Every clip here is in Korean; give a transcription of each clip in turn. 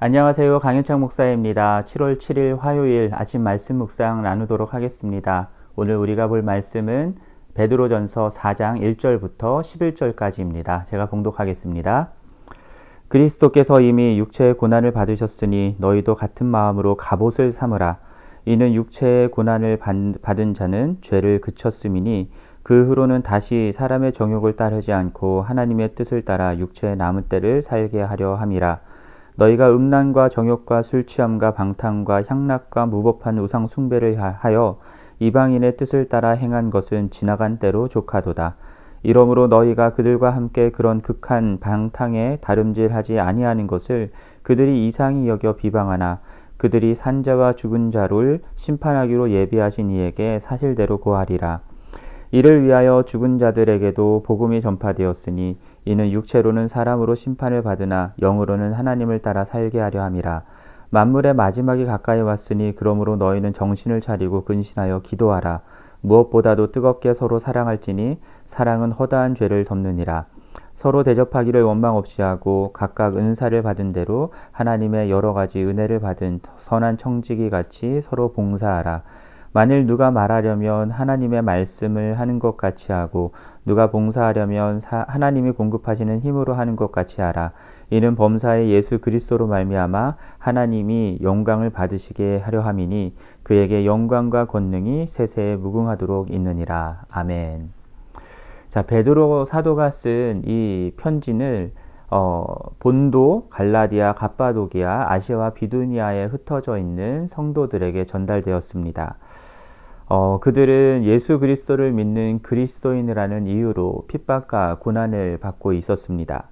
안녕하세요. 강현창 목사입니다. 7월 7일 화요일 아침 말씀 묵상 나누도록 하겠습니다. 오늘 우리가 볼 말씀은 베드로전서 4장 1절부터 11절까지입니다. 제가 봉독하겠습니다. 그리스도께서 이미 육체의 고난을 받으셨으니 너희도 같은 마음으로 갑옷을 삼으라. 이는 육체의 고난을 받은 자는 죄를 그쳤음이니 그 후로는 다시 사람의 정욕을 따르지 않고 하나님의 뜻을 따라 육체의 남은 때를 살게 하려 함이라. 너희가 음란과 정욕과 술 취함과 방탕과 향락과 무법한 우상 숭배를 하여 이방인의 뜻을 따라 행한 것은 지나간 때로 조카도다. 이러므로 너희가 그들과 함께 그런 극한 방탕에 다름질하지 아니하는 것을 그들이 이상히 여겨 비방하나 그들이 산자와 죽은 자를 심판하기로 예비하신 이에게 사실대로 고하리라. 이를 위하여 죽은 자들에게도 복음이 전파되었으니 이는 육체로는 사람으로 심판을 받으나 영으로는 하나님을 따라 살게 하려 함이라. 만물의 마지막이 가까이 왔으니 그러므로 너희는 정신을 차리고 근신하여 기도하라. 무엇보다도 뜨겁게 서로 사랑할지니 사랑은 허다한 죄를 덮느니라. 서로 대접하기를 원망 없이 하고 각각 은사를 받은 대로 하나님의 여러 가지 은혜를 받은 선한 청지기 같이 서로 봉사하라. 만일 누가 말하려면 하나님의 말씀을 하는 것 같이 하고 누가 봉사하려면 하나님이 공급하시는 힘으로 하는 것 같이 하라. 이는 범사의 예수 그리스도로 말미암아 하나님이 영광을 받으시게 하려 함이니 그에게 영광과 권능이 세세에 무궁하도록 있느니라. 아멘. 자, 베드로 사도가 쓴 이 편지는 어, 본도, 갈라디아, 갑바도기아, 아시아와 비두니아에 흩어져 있는 성도들에게 전달되었습니다. 어, 그들은 예수 그리스도를 믿는 그리스도인이라는 이유로 핍박과 고난을 받고 있었습니다.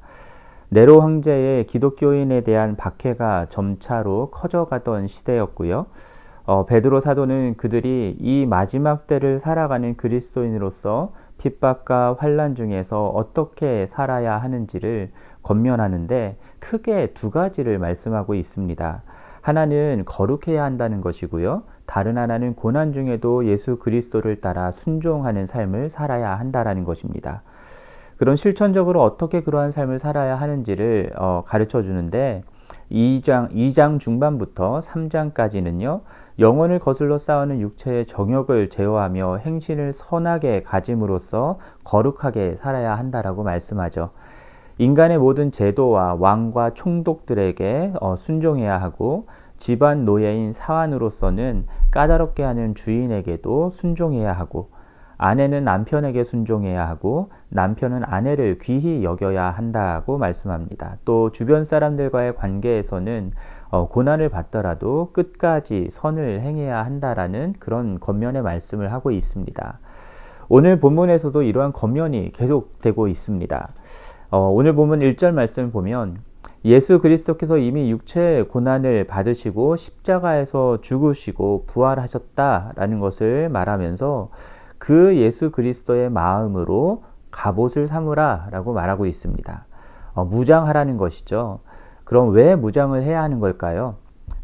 네로 황제의 기독교인에 대한 박해가 점차로 커져가던 시대였고요. 어, 베드로 사도는 그들이 이 마지막 때를 살아가는 그리스도인으로서 핍박과 환란 중에서 어떻게 살아야 하는지를 권면하는데 크게 두 가지를 말씀하고 있습니다. 하나는 거룩해야 한다는 것이고요. 다른 하나는 고난 중에도 예수 그리스도를 따라 순종하는 삶을 살아야 한다라는 것입니다. 그런 실천적으로 어떻게 그러한 삶을 살아야 하는지를 어, 가르쳐 주는데 2장, 2장 중반부터 3장까지는요, 영혼을 거슬러 싸우는 육체의 정욕을 제어하며 행신을 선하게 가짐으로써 거룩하게 살아야 한다라고 말씀하죠. 인간의 모든 제도와 왕과 총독들에게 어, 순종해야 하고 집안 노예인 사환으로서는 까다롭게 하는 주인에게도 순종해야 하고 아내는 남편에게 순종해야 하고 남편은 아내를 귀히 여겨야 한다고 말씀합니다. 또 주변 사람들과의 관계에서는 어, 고난을 받더라도 끝까지 선을 행해야 한다라는 그런 겉면의 말씀을 하고 있습니다. 오늘 본문에서도 이러한 겉면이 계속되고 있습니다. 어, 오늘 본문 1절 말씀을 보면 예수 그리스도께서 이미 육체의 고난을 받으시고 십자가에서 죽으시고 부활하셨다라는 것을 말하면서 그 예수 그리스도의 마음으로 갑옷을 삼으라 라고 말하고 있습니다. 어, 무장하라는 것이죠. 그럼 왜 무장을 해야 하는 걸까요?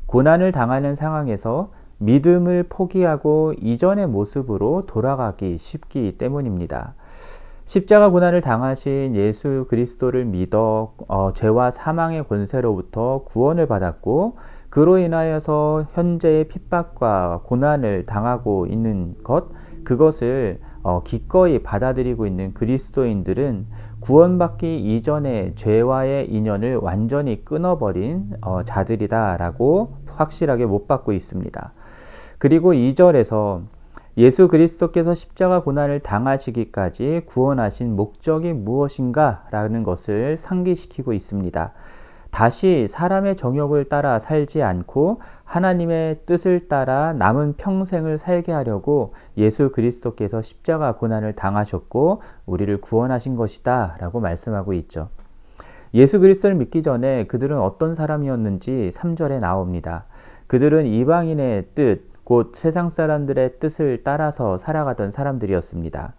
고난을 당하는 상황에서 믿음을 포기하고 이전의 모습으로 돌아가기 쉽기 때문입니다. 십자가 고난을 당하신 예수 그리스도를 믿어 어, 죄와 사망의 권세로부터 구원을 받았고 그로 인하여서 현재의 핍박과 고난을 당하고 있는 것 그것을 어, 기꺼이 받아들이고 있는 그리스도인들은 구원받기 이전의 죄와의 인연을 완전히 끊어버린 어, 자들이다라고 확실하게 못 받고 있습니다. 그리고 2절에서 예수 그리스도께서 십자가 고난을 당하시기까지 구원하신 목적이 무엇인가 라는 것을 상기시키고 있습니다. 다시 사람의 정욕을 따라 살지 않고 하나님의 뜻을 따라 남은 평생을 살게 하려고 예수 그리스도께서 십자가 고난을 당하셨고 우리를 구원하신 것이다 라고 말씀하고 있죠. 예수 그리스도를 믿기 전에 그들은 어떤 사람이었는지 3절에 나옵니다. 그들은 이방인의 뜻, 곧 세상 사람들의 뜻을 따라서 살아가던 사람들이었습니다.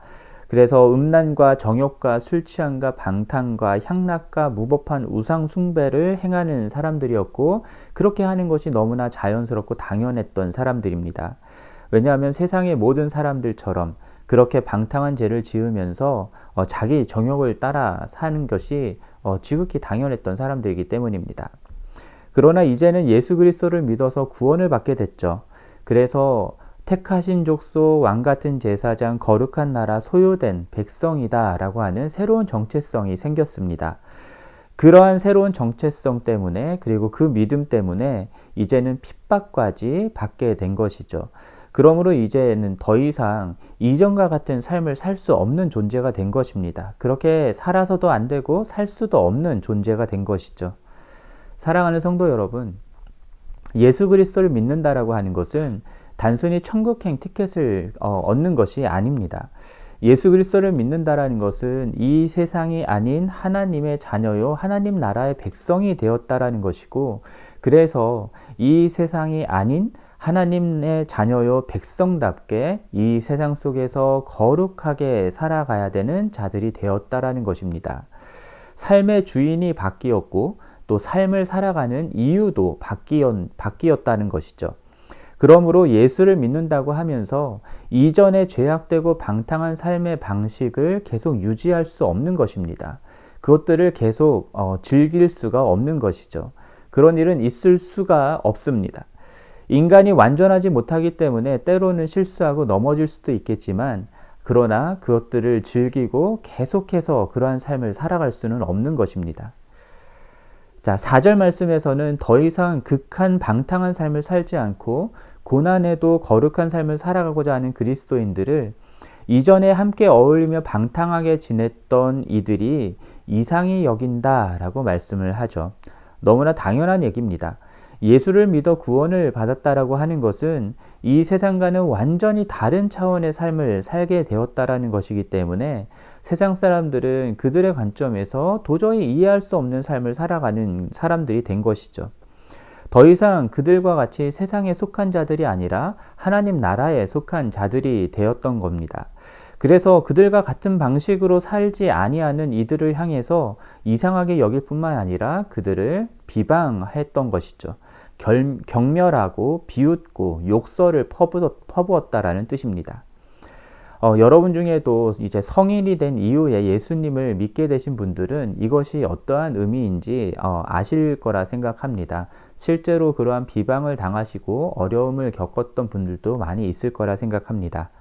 그래서 음란과 정욕과 술 취함과 방탕과 향락과 무법한 우상 숭배를 행하는 사람들이었고 그렇게 하는 것이 너무나 자연스럽고 당연했던 사람들입니다. 왜냐하면 세상의 모든 사람들처럼 그렇게 방탕한 죄를 지으면서 어, 자기 정욕을 따라 사는 것이 어, 지극히 당연했던 사람들이기 때문입니다. 그러나 이제는 예수 그리스도를 믿어서 구원을 받게 됐죠. 그래서 택하신 족속 왕 같은 제사장 거룩한 나라 소유된 백성이다라고 하는 새로운 정체성이 생겼습니다. 그러한 새로운 정체성 때문에 그리고 그 믿음 때문에 이제는 핍박까지 받게 된 것이죠. 그러므로 이제는 더 이상 이전과 같은 삶을 살 수 없는 존재가 된 것입니다. 그렇게 살아서도 안 되고 살 수도 없는 존재가 된 것이죠. 사랑하는 성도 여러분, 예수 그리스도를 믿는다라고 하는 것은 단순히 천국행 티켓을 어, 얻는 것이 아닙니다. 예수 그리스도를 믿는다라는 것은 이 세상이 아닌 하나님의 자녀요 하나님 나라의 백성이 되었다라는 것이고 그래서 이 세상이 아닌 하나님의 자녀요 백성답게 이 세상 속에서 거룩하게 살아가야 되는 자들이 되었다라는 것입니다. 삶의 주인이 바뀌었고 또 삶을 살아가는 이유도 바뀌었, 바뀌었 다는 것이죠. 그러므로 예수를 믿는다고 하면서 이전에 죄악되고 방탕한 삶의 방식을 계속 유지할 수 없는 것입니다. 그것들을 계속 어, 즐길 수가 없는 것이죠. 그런 일은 있을 수가 없습니다. 인간이 완전하지 못하기 때문에 때로는 실수하고 넘어질 수도 있겠지만 그러나 그것들을 즐기고 계속해서 그러한 삶을 살아갈 수는 없는 것입니다. 자, 4절 말씀에서는 더 이상 극한 방탕한 삶을 살지 않고 고난에도 거룩한 삶을 살아가고자 하는 그리스도인들을 이전에 함께 어울리며 방탕하게 지냈던 이들이 이상히 여긴다 라고 말씀을 하죠. 너무나 당연한 얘기입니다. 예수를 믿어 구원을 받았다라고 하는 것은 이 세상과는 완전히 다른 차원의 삶을 살게 되었다라는 것이기 때문에 세상 사람들은 그들의 관점에서 도저히 이해할 수 없는 삶을 살아가는 사람들이 된 것이죠. 더 이상 그들과 같이 세상에 속한 자들이 아니라 하나님 나라에 속한 자들이 되었던 겁니다. 그래서 그들과 같은 방식으로 살지 아니하는 이들을 향해서 이상하게 여길 뿐만 아니라 그들을 비방했던 것이죠. 결, 경멸하고 비웃고 욕설을 퍼부었, 퍼부었다라는 뜻입니다. 어, 여러분 중에도 이제 성인이 된 이후에 예수님을 믿게 되신 분들은 이것이 어떠한 의미인지 어, 아실 거라 생각합니다. 실제로 그러한 비방을 당하시고 어려움을 겪었던 분들도 많이 있을 거라 생각합니다.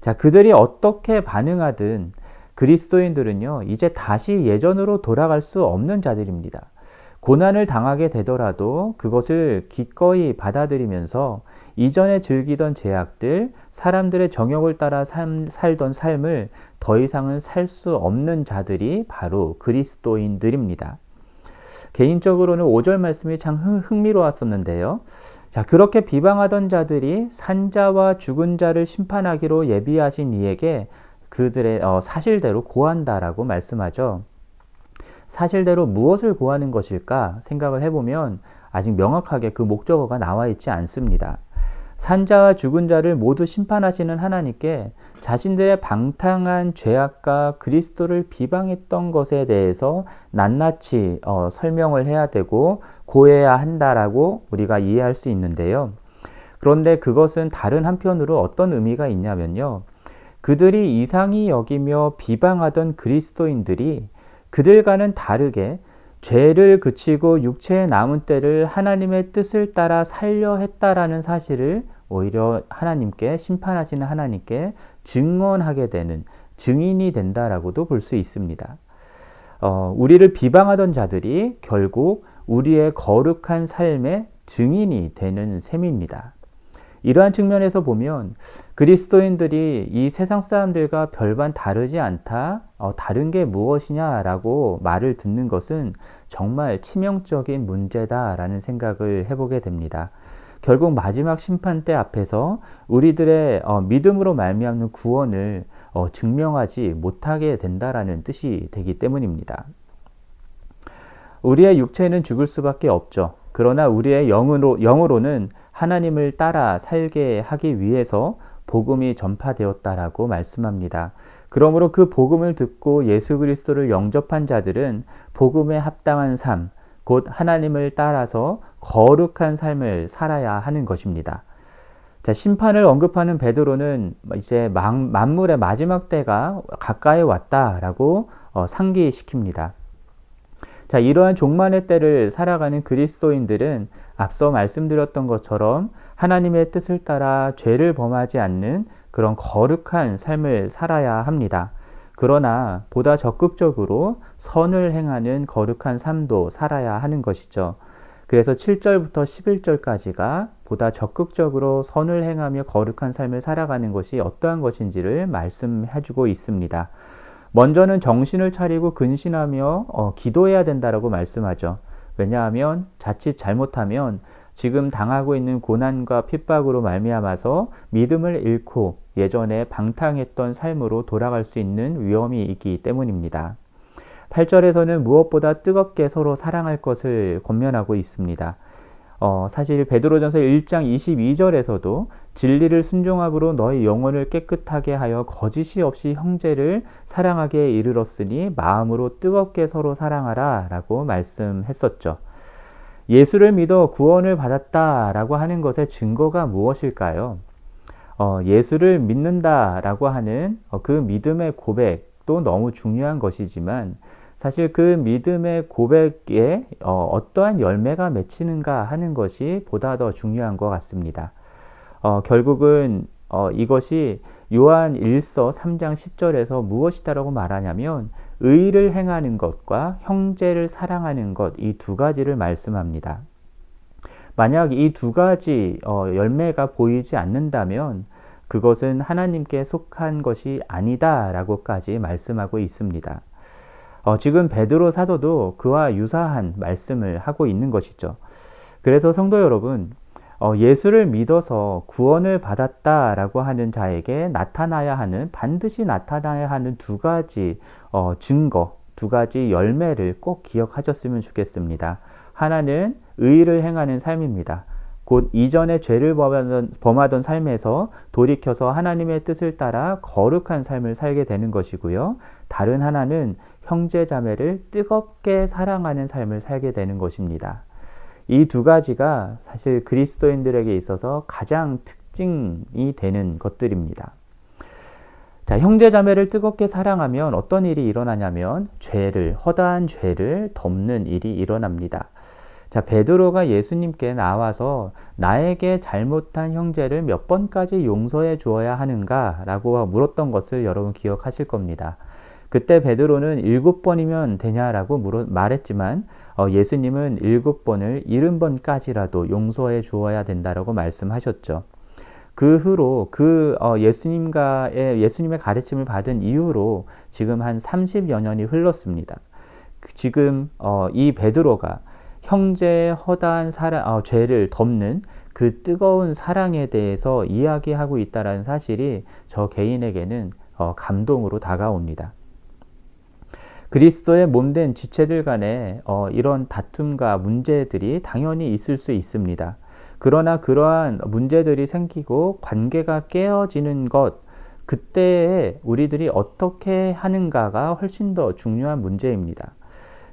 자, 그들이 어떻게 반응하든 그리스도인들은요, 이제 다시 예전으로 돌아갈 수 없는 자들입니다. 고난을 당하게 되더라도 그것을 기꺼이 받아들이면서 이전에 즐기던 제약들, 사람들의 정욕을 따라 삶, 살던 삶을 더 이상은 살 수 없는 자들이 바로 그리스도인들입니다. 개인적으로는 5절 말씀이 참 흥미로웠었는데요. 자, 그렇게 비방하던 자들이 산자와 죽은 자를 심판하기로 예비하신 이에게 그들의 어, 사실대로 고한다라고 말씀하죠. 사실대로 무엇을 구하는 것일까 생각을 해보면 아직 명확하게 그 목적어가 나와 있지 않습니다. 산자와 죽은 자를 모두 심판하시는 하나님께 자신들의 방탕한 죄악과 그리스도를 비방했던 것에 대해서 낱낱이 어, 설명을 해야 되고 고해야 한다라고 우리가 이해할 수 있는데요. 그런데 그것은 다른 한편으로 어떤 의미가 있냐면요. 그들이 이상히 여기며 비방하던 그리스도인들이 그들과는 다르게 죄를 그치고 육체에 남은 때를 하나님의 뜻을 따라 살려 했다라는 사실을 오히려 하나님께 심판하시는 하나님께 증언하게 되는 증인이 된다라고도 볼 수 있습니다. 어, 우리를 비방하던 자들이 결국 우리의 거룩한 삶의 증인이 되는 셈입니다. 이러한 측면에서 보면 그리스도인들이 이 세상 사람들과 별반 다르지 않다, 어, 다른 게 무엇이냐라고 말을 듣는 것은 정말 치명적인 문제다라는 생각을 해보게 됩니다. 결국 마지막 심판 때 앞에서 우리들의 어, 믿음으로 말미암는 구원을 어, 증명하지 못하게 된다라는 뜻이 되기 때문입니다. 우리의 육체는 죽을 수밖에 없죠. 그러나 우리의 영으로, 영으로는 하나님을 따라 살게 하기 위해서 복음이 전파되었다라고 말씀합니다. 그러므로 그 복음을 듣고 예수 그리스도를 영접한 자들은 복음에 합당한 삶, 곧 하나님을 따라서 거룩한 삶을 살아야 하는 것입니다. 자, 심판을 언급하는 베드로는 이제 만물의 마지막 때가 가까이 왔다라고 어, 상기시킵니다. 자, 이러한 종만의 때를 살아가는 그리스도인들은 앞서 말씀드렸던 것처럼 하나님의 뜻을 따라 죄를 범하지 않는 그런 거룩한 삶을 살아야 합니다. 그러나 보다 적극적으로 선을 행하는 거룩한 삶도 살아야 하는 것이죠. 그래서 7절부터 11절까지가 보다 적극적으로 선을 행하며 거룩한 삶을 살아가는 것이 어떠한 것인지를 말씀해주고 있습니다. 먼저는 정신을 차리고 근신하며 어, 기도해야 된다라고 말씀하죠. 왜냐하면 자칫 잘못하면 지금 당하고 있는 고난과 핍박으로 말미암아서 믿음을 잃고 예전에 방탕했던 삶으로 돌아갈 수 있는 위험이 있기 때문입니다. 8절에서는 무엇보다 뜨겁게 서로 사랑할 것을 권면하고 있습니다. 어, 사실 베드로전서 1장 22절에서도 진리를 순종함으로 너희 영혼을 깨끗하게 하여 거짓이 없이 형제를 사랑하게 이르렀으니 마음으로 뜨겁게 서로 사랑하라 라고 말씀했었죠. 예수를 믿어 구원을 받았다라고 하는 것의 증거가 무엇일까요? 어, 예수를 믿는다라고 하는 어, 그 믿음의 고백도 너무 중요한 것이지만 사실 그 믿음의 고백에 어, 떠한 열매가 맺히는가 하는 것이 보다 더 중요한 것 같습니다. 어, 결국은 어, 이것이 요한 1서 3장 10절에서 무엇이다라고 말하냐면 의를 행하는 것과 형제를 사랑하는 것 이 두 가지를 말씀합니다. 만약 이 두 가지 어, 열매가 보이지 않는다면 그것은 하나님께 속한 것이 아니다라고까지 말씀하고 있습니다. 어, 지금 베드로 사도도 그와 유사한 말씀을 하고 있는 것이죠. 그래서 성도 여러분, 어, 예수를 믿어서 구원을 받았다라고 하는 자에게 나타나야 하는 반드시 나타나야 하는 두 가지 어, 증거, 두 가지 열매를 꼭 기억하셨으면 좋겠습니다. 하나는 의를 행하는 삶입니다. 곧 이전에 죄를 범하던, 범하던 삶에서 돌이켜서 하나님의 뜻을 따라 거룩한 삶을 살게 되는 것이고요. 다른 하나는 형제 자매를 뜨겁게 사랑하는 삶을 살게 되는 것입니다. 이 두 가지가 사실 그리스도인들에게 있어서 가장 특징이 되는 것들입니다. 자, 형제 자매를 뜨겁게 사랑하면 어떤 일이 일어나냐면 죄를 허다한 죄를 덮는 일이 일어납니다. 자, 베드로가 예수님께 나와서 나에게 잘못한 형제를 몇 번까지 용서해 주어야 하는가라고 물었던 것을 여러분 기억하실 겁니다. 그때 베드로는 일곱 번이면 되냐라고 물어, 말했지만 어, 예수님은 일곱 번을 일흔 번까지라도 용서해 주어야 된다라고 말씀하셨죠. 그 후로 그 어, 예수님과의 예수님의 가르침을 받은 이후로 지금 한 30여 년이 흘렀습니다. 지금 어, 이 베드로가 형제의 허다한 사랑, 어, 죄를 덮는 그 뜨거운 사랑에 대해서 이야기하고 있다는 사실이 저 개인에게는 어, 감동으로 다가옵니다. 그리스도의 몸된 지체들 간에 어, 이런 다툼과 문제들이 당연히 있을 수 있습니다. 그러나 그러한 문제들이 생기고 관계가 깨어지는 것, 그때에 우리들이 어떻게 하는가가 훨씬 더 중요한 문제입니다.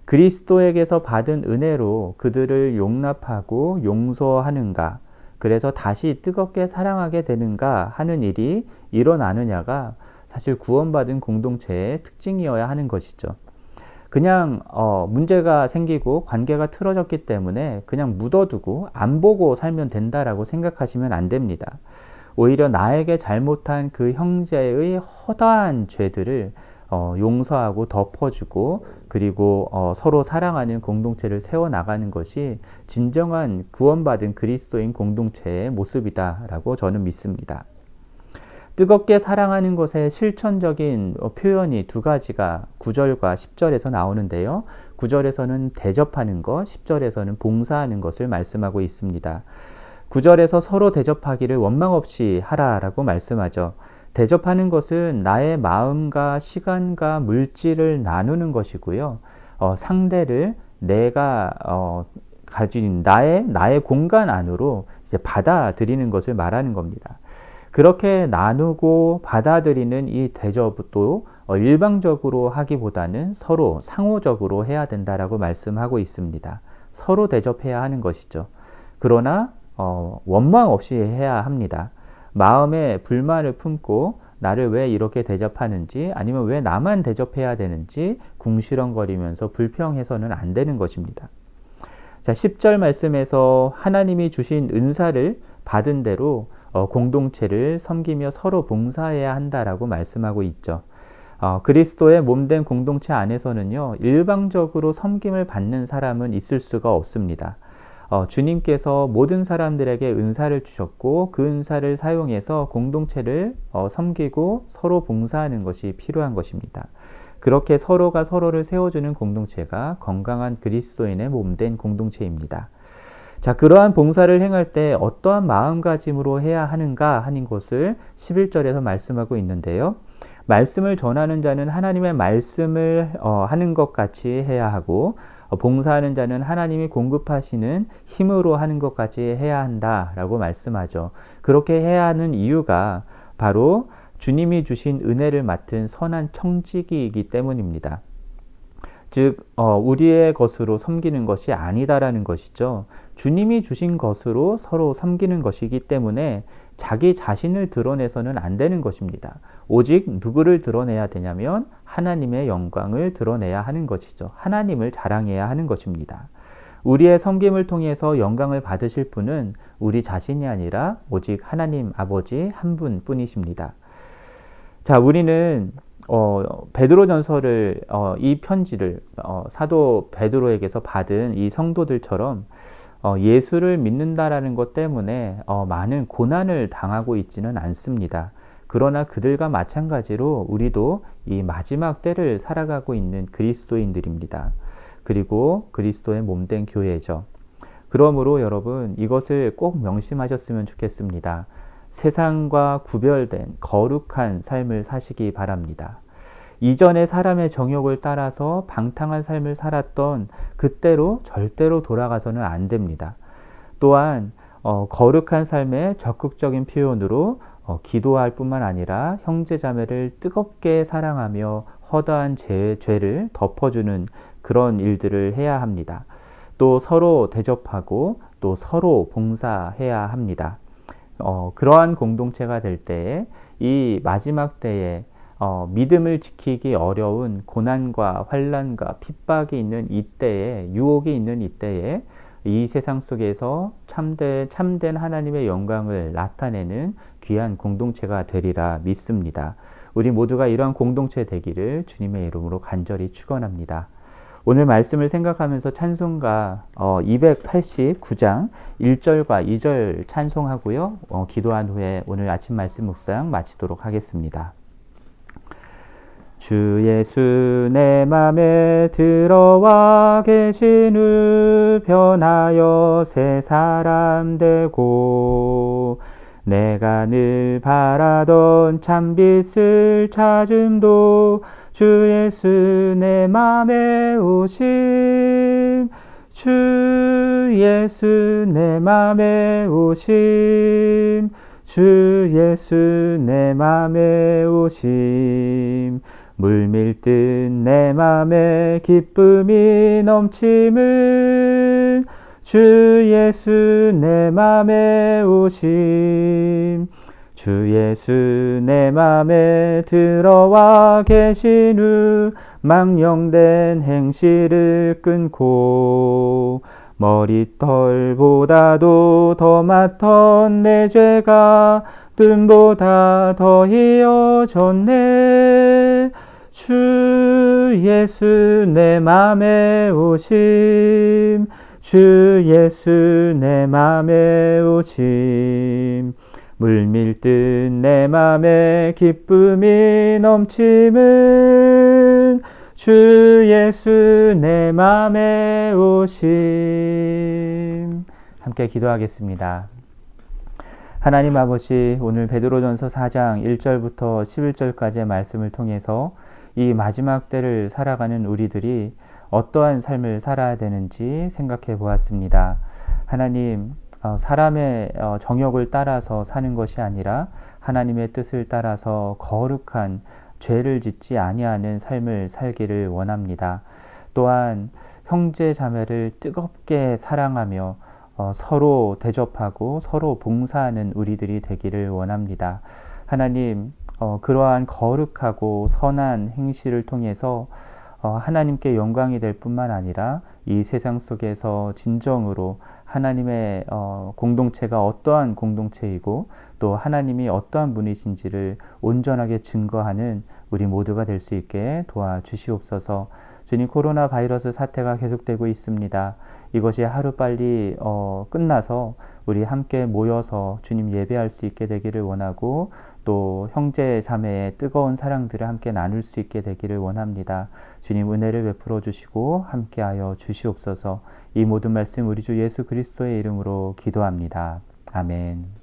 그리스도에게서 받은 은혜로 그들을 용납하고 용서하는가, 그래서 다시 뜨겁게 사랑하게 되는가 하는 일이 일어나느냐가 사실 구원받은 공동체의 특징이어야 하는 것이죠. 그냥 어, 문제가 생기고 관계가 틀어졌기 때문에 그냥 묻어두고 안 보고 살면 된다라고 생각하시면 안 됩니다. 오히려 나에게 잘못한 그 형제의 허다한 죄들을 어, 용서하고 덮어주고 그리고 어, 서로 사랑하는 공동체를 세워나가는 것이 진정한 구원받은 그리스도인 공동체의 모습이다라고 저는 믿습니다. 뜨겁게 사랑하는 것의 실천적인 어, 표현이 두 가지가 9절과 10절에서 나오는데요. 9절에서는 대접하는 것, 10절에서는 봉사하는 것을 말씀하고 있습니다. 9절에서 서로 대접하기를 원망 없이 하라라고 말씀하죠. 대접하는 것은 나의 마음과 시간과 물질을 나누는 것이고요. 어, 상대를 내가 어, 가진 나의 나의 공간 안으로 받아들이는 것을 말하는 겁니다. 그렇게 나누고 받아들이는 이 대접도 어, 일방적으로 하기보다는 서로 상호적으로 해야 된다라고 말씀하고 있습니다. 서로 대접해야 하는 것이죠. 그러나 어, 원망 없이 해야 합니다. 마음에 불만을 품고 나를 왜 이렇게 대접하는지 아니면 왜 나만 대접해야 되는지 궁시렁거리면서 불평해서는 안 되는 것입니다. 자, 10절 말씀에서 하나님이 주신 은사를 받은 대로 어, 공동체를 섬기며 서로 봉사해야 한다라고 말씀하고 있죠. 어, 그리스도의 몸된 공동체 안에서는요, 일방적으로 섬김을 받는 사람은 있을 수가 없습니다. 어, 주님께서 모든 사람들에게 은사를 주셨고 그 은사를 사용해서 공동체를 어, 섬기고 서로 봉사하는 것이 필요한 것입니다. 그렇게 서로가 서로를 세워주는 공동체가 건강한 그리스도인의 몸된 공동체입니다. 자, 그러한 봉사를 행할 때 어떠한 마음가짐으로 해야 하는가 하는 것을 11절에서 말씀하고 있는데요. 말씀을 전하는 자는 하나님의 말씀을 어, 하는 것 같이 해야 하고 어, 봉사하는 자는 하나님이 공급하시는 힘으로 하는 것 같이 해야 한다라고 말씀하죠. 그렇게 해야 하는 이유가 바로 주님이 주신 은혜를 맡은 선한 청지기이기 때문입니다. 즉, 어, 우리의 것으로 섬기는 것이 아니다라는 것이죠. 주님이 주신 것으로 서로 섬기는 것이기 때문에 자기 자신을 드러내서는 안 되는 것입니다. 오직 누구를 드러내야 되냐면 하나님의 영광을 드러내야 하는 것이죠. 하나님을 자랑해야 하는 것입니다. 우리의 섬김을 통해서 영광을 받으실 분은 우리 자신이 아니라 오직 하나님 아버지 한 분뿐이십니다. 자, 우리는 어, 베드로전서를 어, 이 편지를 어, 사도 베드로에게서 받은 이 성도들처럼 어, 예수를 믿는다라는 것 때문에 어, 많은 고난을 당하고 있지는 않습니다. 그러나 그들과 마찬가지로 우리도 이 마지막 때를 살아가고 있는 그리스도인들입니다. 그리고 그리스도의 몸된 교회죠. 그러므로 여러분 이것을 꼭 명심하셨으면 좋겠습니다. 세상과 구별된 거룩한 삶을 사시기 바랍니다. 이전에 사람의 정욕을 따라서 방탕한 삶을 살았던 그때로 절대로 돌아가서는 안 됩니다. 또한 어, 거룩한 삶의 적극적인 표현으로 어, 기도할 뿐만 아니라 형제자매를 뜨겁게 사랑하며 허다한 죄, 죄를 덮어주는 그런 일들을 해야 합니다. 또 서로 대접하고 또 서로 봉사해야 합니다. 어, 그러한 공동체가 될 때에 이 마지막 때에 어, 믿음을 지키기 어려운 고난과 환란과 핍박이 있는 이때에 유혹이 있는 이때에 이 세상 속에서 참된, 참된 하나님의 영광을 나타내는 귀한 공동체가 되리라 믿습니다. 우리 모두가 이러한 공동체 되기를 주님의 이름으로 간절히 축원합니다. 오늘 말씀을 생각하면서 찬송가 어, 289장 1절과 2절 찬송하고요. 어, 기도한 후에 오늘 아침 말씀 묵상 마치도록 하겠습니다. 주 예수 내 맘에 들어와 계신 후 변하여 새 사람 되고 내가 늘 바라던 참빛을 찾음도 주 예수 내 맘에 오심. 주 예수 내 맘에 오심. 주 예수 내 맘에 오심. 물밀듯 내 맘에 기쁨이 넘침은 주 예수 내 맘에 오심. 주 예수 내 맘에 들어와 계신 후 망령된 행실을 끊고 머리털보다도 더 많던 내 죄가 뜸보다 더 이어졌네. 주 예수 내 맘에 오심 주 예수 내 맘에 오심 물밀듯 내 맘에 기쁨이 넘침은 주 예수 내 맘에 오심 함께 기도하겠습니다. 하나님 아버지 오늘 베드로전서 4장 1절부터 11절까지의 말씀을 통해서 이 마지막 때를 살아가는 우리들이 어떠한 삶을 살아야 되는지 생각해 보았습니다. 하나님, 어, 사람의 어, 정욕을 따라서 사는 것이 아니라 하나님의 뜻을 따라서 거룩한 죄를 짓지 아니하는 삶을 살기를 원합니다. 또한 형제 자매를 뜨겁게 사랑하며 어, 서로 대접하고 서로 봉사하는 우리들이 되기를 원합니다. 하나님, 어, 그러한 거룩하고 선한 행실을 통해서 어, 하나님께 영광이 될 뿐만 아니라 이 세상 속에서 진정으로 하나님의 어, 공동체가 어떠한 공동체이고 또 하나님이 어떠한 분이신지를 온전하게 증거하는 우리 모두가 될 수 있게 도와주시옵소서. 주님 코로나 바이러스 사태가 계속되고 있습니다. 이것이 하루빨리 어, 끝나서 우리 함께 모여서 주님 예배할 수 있게 되기를 원하고 또 형제 자매의 뜨거운 사랑들을 함께 나눌 수 있게 되기를 원합니다. 주님 은혜를 베풀어 주시고 함께하여 주시옵소서. 이 모든 말씀 우리 주 예수 그리스도의 이름으로 기도합니다. 아멘.